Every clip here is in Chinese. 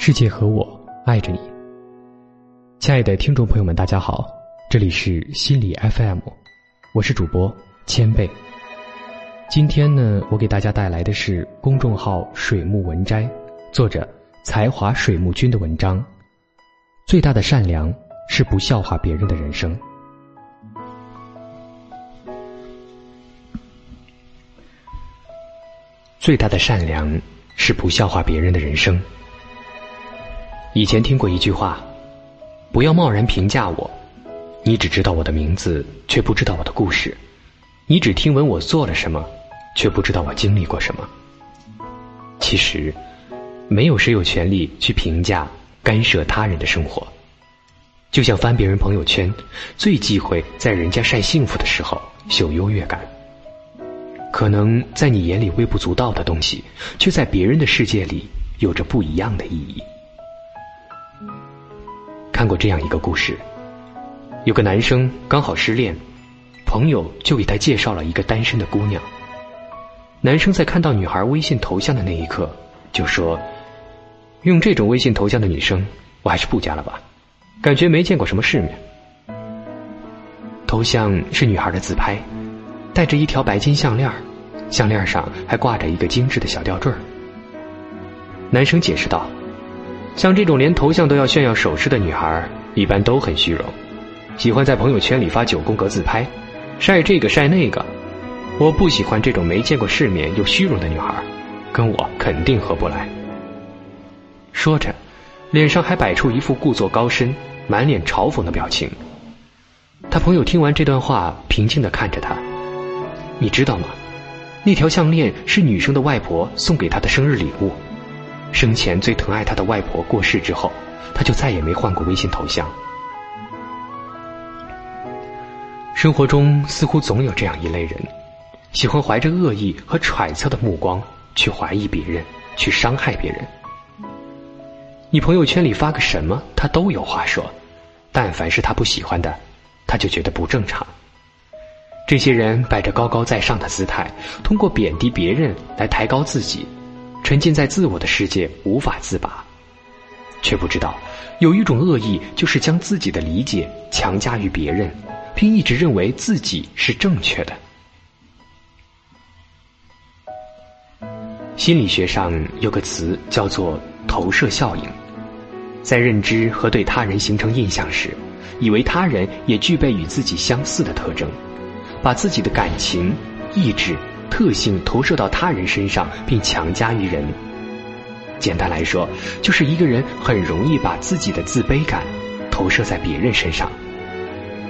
世界和我爱着你，亲爱的听众朋友们，大家好，这里是心理 FM，我是主播千贝。今天呢，我给大家带来的是公众号水木文摘作者才华水木君的文章。最大的善良是不笑话别人的人生。最大的善良是不笑话别人的人生。以前听过一句话：“不要贸然评价我，你只知道我的名字，却不知道我的故事；你只听闻我做了什么，却不知道我经历过什么。”其实，没有谁有权利去评价、干涉他人的生活。就像翻别人朋友圈，最忌讳在人家晒幸福的时候秀优越感。可能在你眼里微不足道的东西，却在别人的世界里有着不一样的意义。看过这样一个故事，有个男生刚好失恋，朋友就给他介绍了一个单身的姑娘。男生在看到女孩微信头像的那一刻，就说：“用这种微信头像的女生，我还是不加了吧，感觉没见过什么世面。”头像是女孩的自拍，戴着一条白金项链，项链上还挂着一个精致的小吊坠男生解释道。像这种连头像都要炫耀首饰的女孩，一般都很虚荣，喜欢在朋友圈里发九宫格自拍，晒这个晒那个。我不喜欢这种没见过世面又虚荣的女孩，跟我肯定合不来。说着，脸上还摆出一副故作高深、满脸嘲讽的表情。他朋友听完这段话，平静的看着他：“你知道吗？那条项链是女生的外婆送给她的生日礼物。”生前最疼爱他的外婆过世之后，他就再也没换过微信头像。生活中似乎总有这样一类人，喜欢怀着恶意和揣测的目光去怀疑别人，去伤害别人。你朋友圈里发个什么，他都有话说；但凡是他不喜欢的，他就觉得不正常。这些人摆着高高在上的姿态，通过贬低别人来抬高自己。沉浸在自我的世界无法自拔，却不知道有一种恶意，就是将自己的理解强加于别人，并一直认为自己是正确的。心理学上有个词叫做投射效应，在认知和对他人形成印象时，以为他人也具备与自己相似的特征，把自己的感情、意志。特性投射到他人身上，并强加于人。简单来说，就是一个人很容易把自己的自卑感投射在别人身上，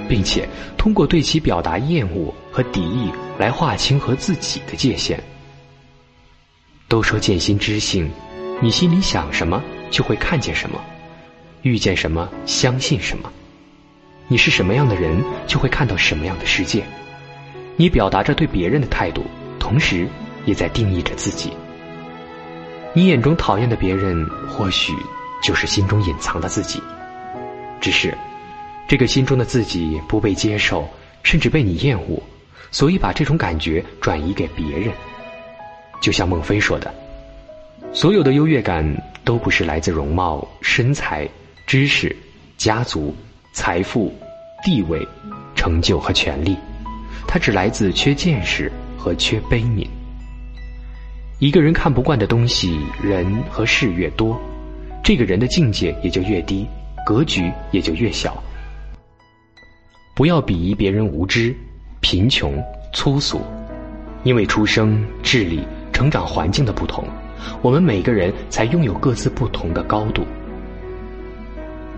并且通过对其表达厌恶和敌意来划清和自己的界限。都说见心知性，你心里想什么就会看见什么，遇见什么相信什么，你是什么样的人就会看到什么样的世界。你表达着对别人的态度。同时，也在定义着自己。你眼中讨厌的别人，或许就是心中隐藏的自己。只是，这个心中的自己不被接受，甚至被你厌恶，所以把这种感觉转移给别人。就像孟非说的：“所有的优越感都不是来自容貌、身材、知识、家族、财富、地位、成就和权利，它只来自缺见识。”和缺悲悯。一个人看不惯的东西、人和事越多，这个人的境界也就越低，格局也就越小。不要鄙夷别人无知、贫穷、粗俗，因为出生、智力、成长环境的不同，我们每个人才拥有各自不同的高度。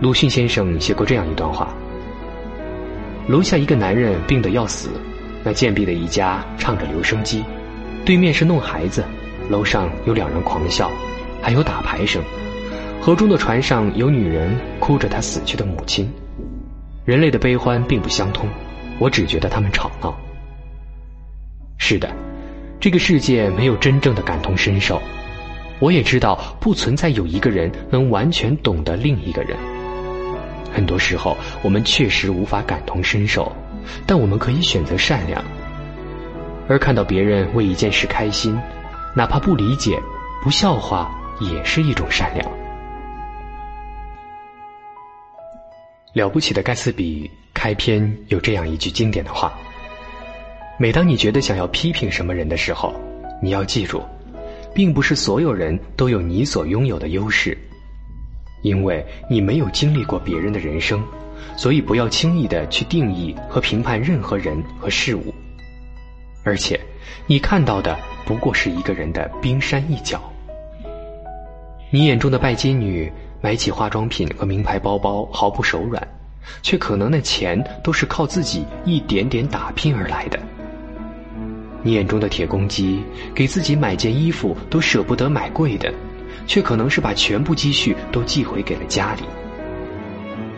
鲁迅先生写过这样一段话：楼下一个男人病得要死。那贱婢的一家唱着留声机，对面是弄孩子，楼上有两人狂笑，还有打牌声。河中的船上有女人哭着她死去的母亲。人类的悲欢并不相通，我只觉得他们吵闹。是的，这个世界没有真正的感同身受。我也知道不存在有一个人能完全懂得另一个人。很多时候，我们确实无法感同身受。但我们可以选择善良。而看到别人为一件事开心哪怕不理解不笑话也是一种善良。了不起的盖茨比开篇有这样一句经典的话每当你觉得想要批评什么人的时候你要记住并不是所有人都有你所拥有的优势因为你没有经历过别人的人生。所以不要轻易的去定义和评判任何人和事物。而且，你看到的不过是一个人的冰山一角。你眼中的拜金女。买起化妆品和名牌包包毫不手软，却可能那钱都是靠自己一点点打拼而来的。你眼中的铁公鸡给自己买件衣服都舍不得买贵的，却可能是把全部积蓄都寄回给了家里。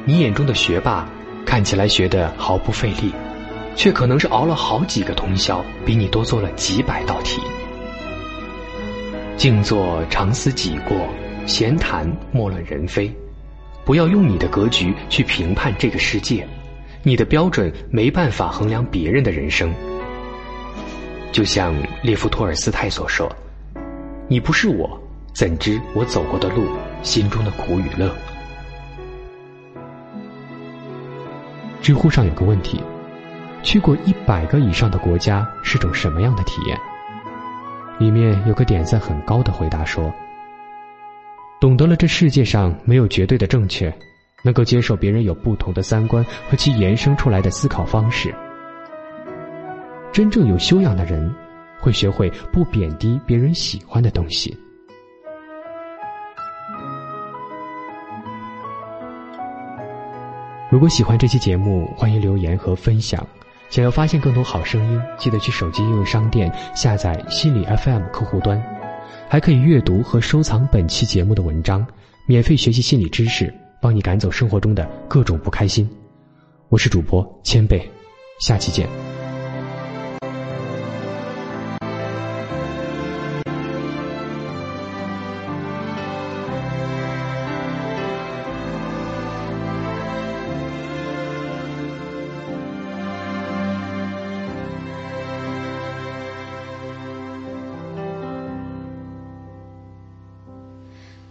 你眼中的学霸看起来学得毫不费力，却可能是熬了好几个通宵，比你多做了几百道题。静坐常思己过。闲谈莫论人非，不要用你的格局去评判这个世界，你的标准没办法衡量别人的人生。就像列夫·托尔斯泰所说：“你不是我，怎知我走过的路，心中的苦与乐？”知乎上有个问题：去过一百个以上的国家是种什么样的体验？里面有个点赞很高的回答说。懂得了这世界上没有绝对的正确，能够接受别人有不同的三观和其衍生出来的思考方式。真正有修养的人，会学会不贬低别人喜欢的东西。如果喜欢这期节目，欢迎留言和分享。想要发现更多好声音，记得去手机应用商店下载心理 FM 客户端。还可以阅读和收藏本期节目的文章，免费学习心理知识，帮你赶走生活中的各种不开心。我是主播千贝，下期见。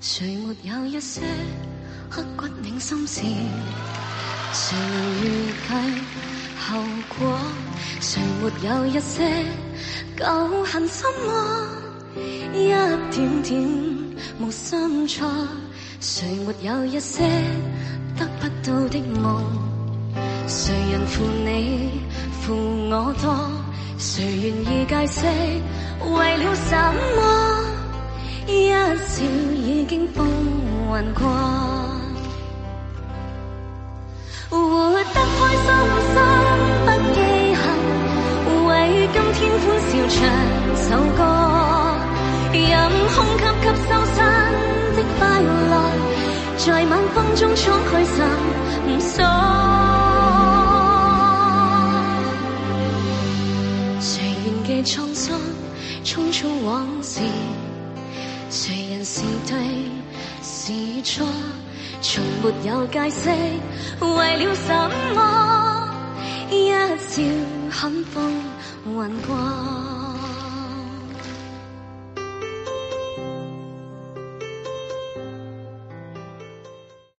谁没有一些刻骨铭心事？谁能预计后果？谁没有一些旧恨心魔？一点点无心错。谁没有一些得不到的梦？谁人负你负我多？谁愿意解释为了什么？一笑经风云过，活得开心心不记恨，为今天欢笑唱首歌，任空吸吸收新的快乐，在晚风中敞开心锁。谁愿记沧桑，匆匆往事。是对是错，从没有解释，为了什么一笑很风云过。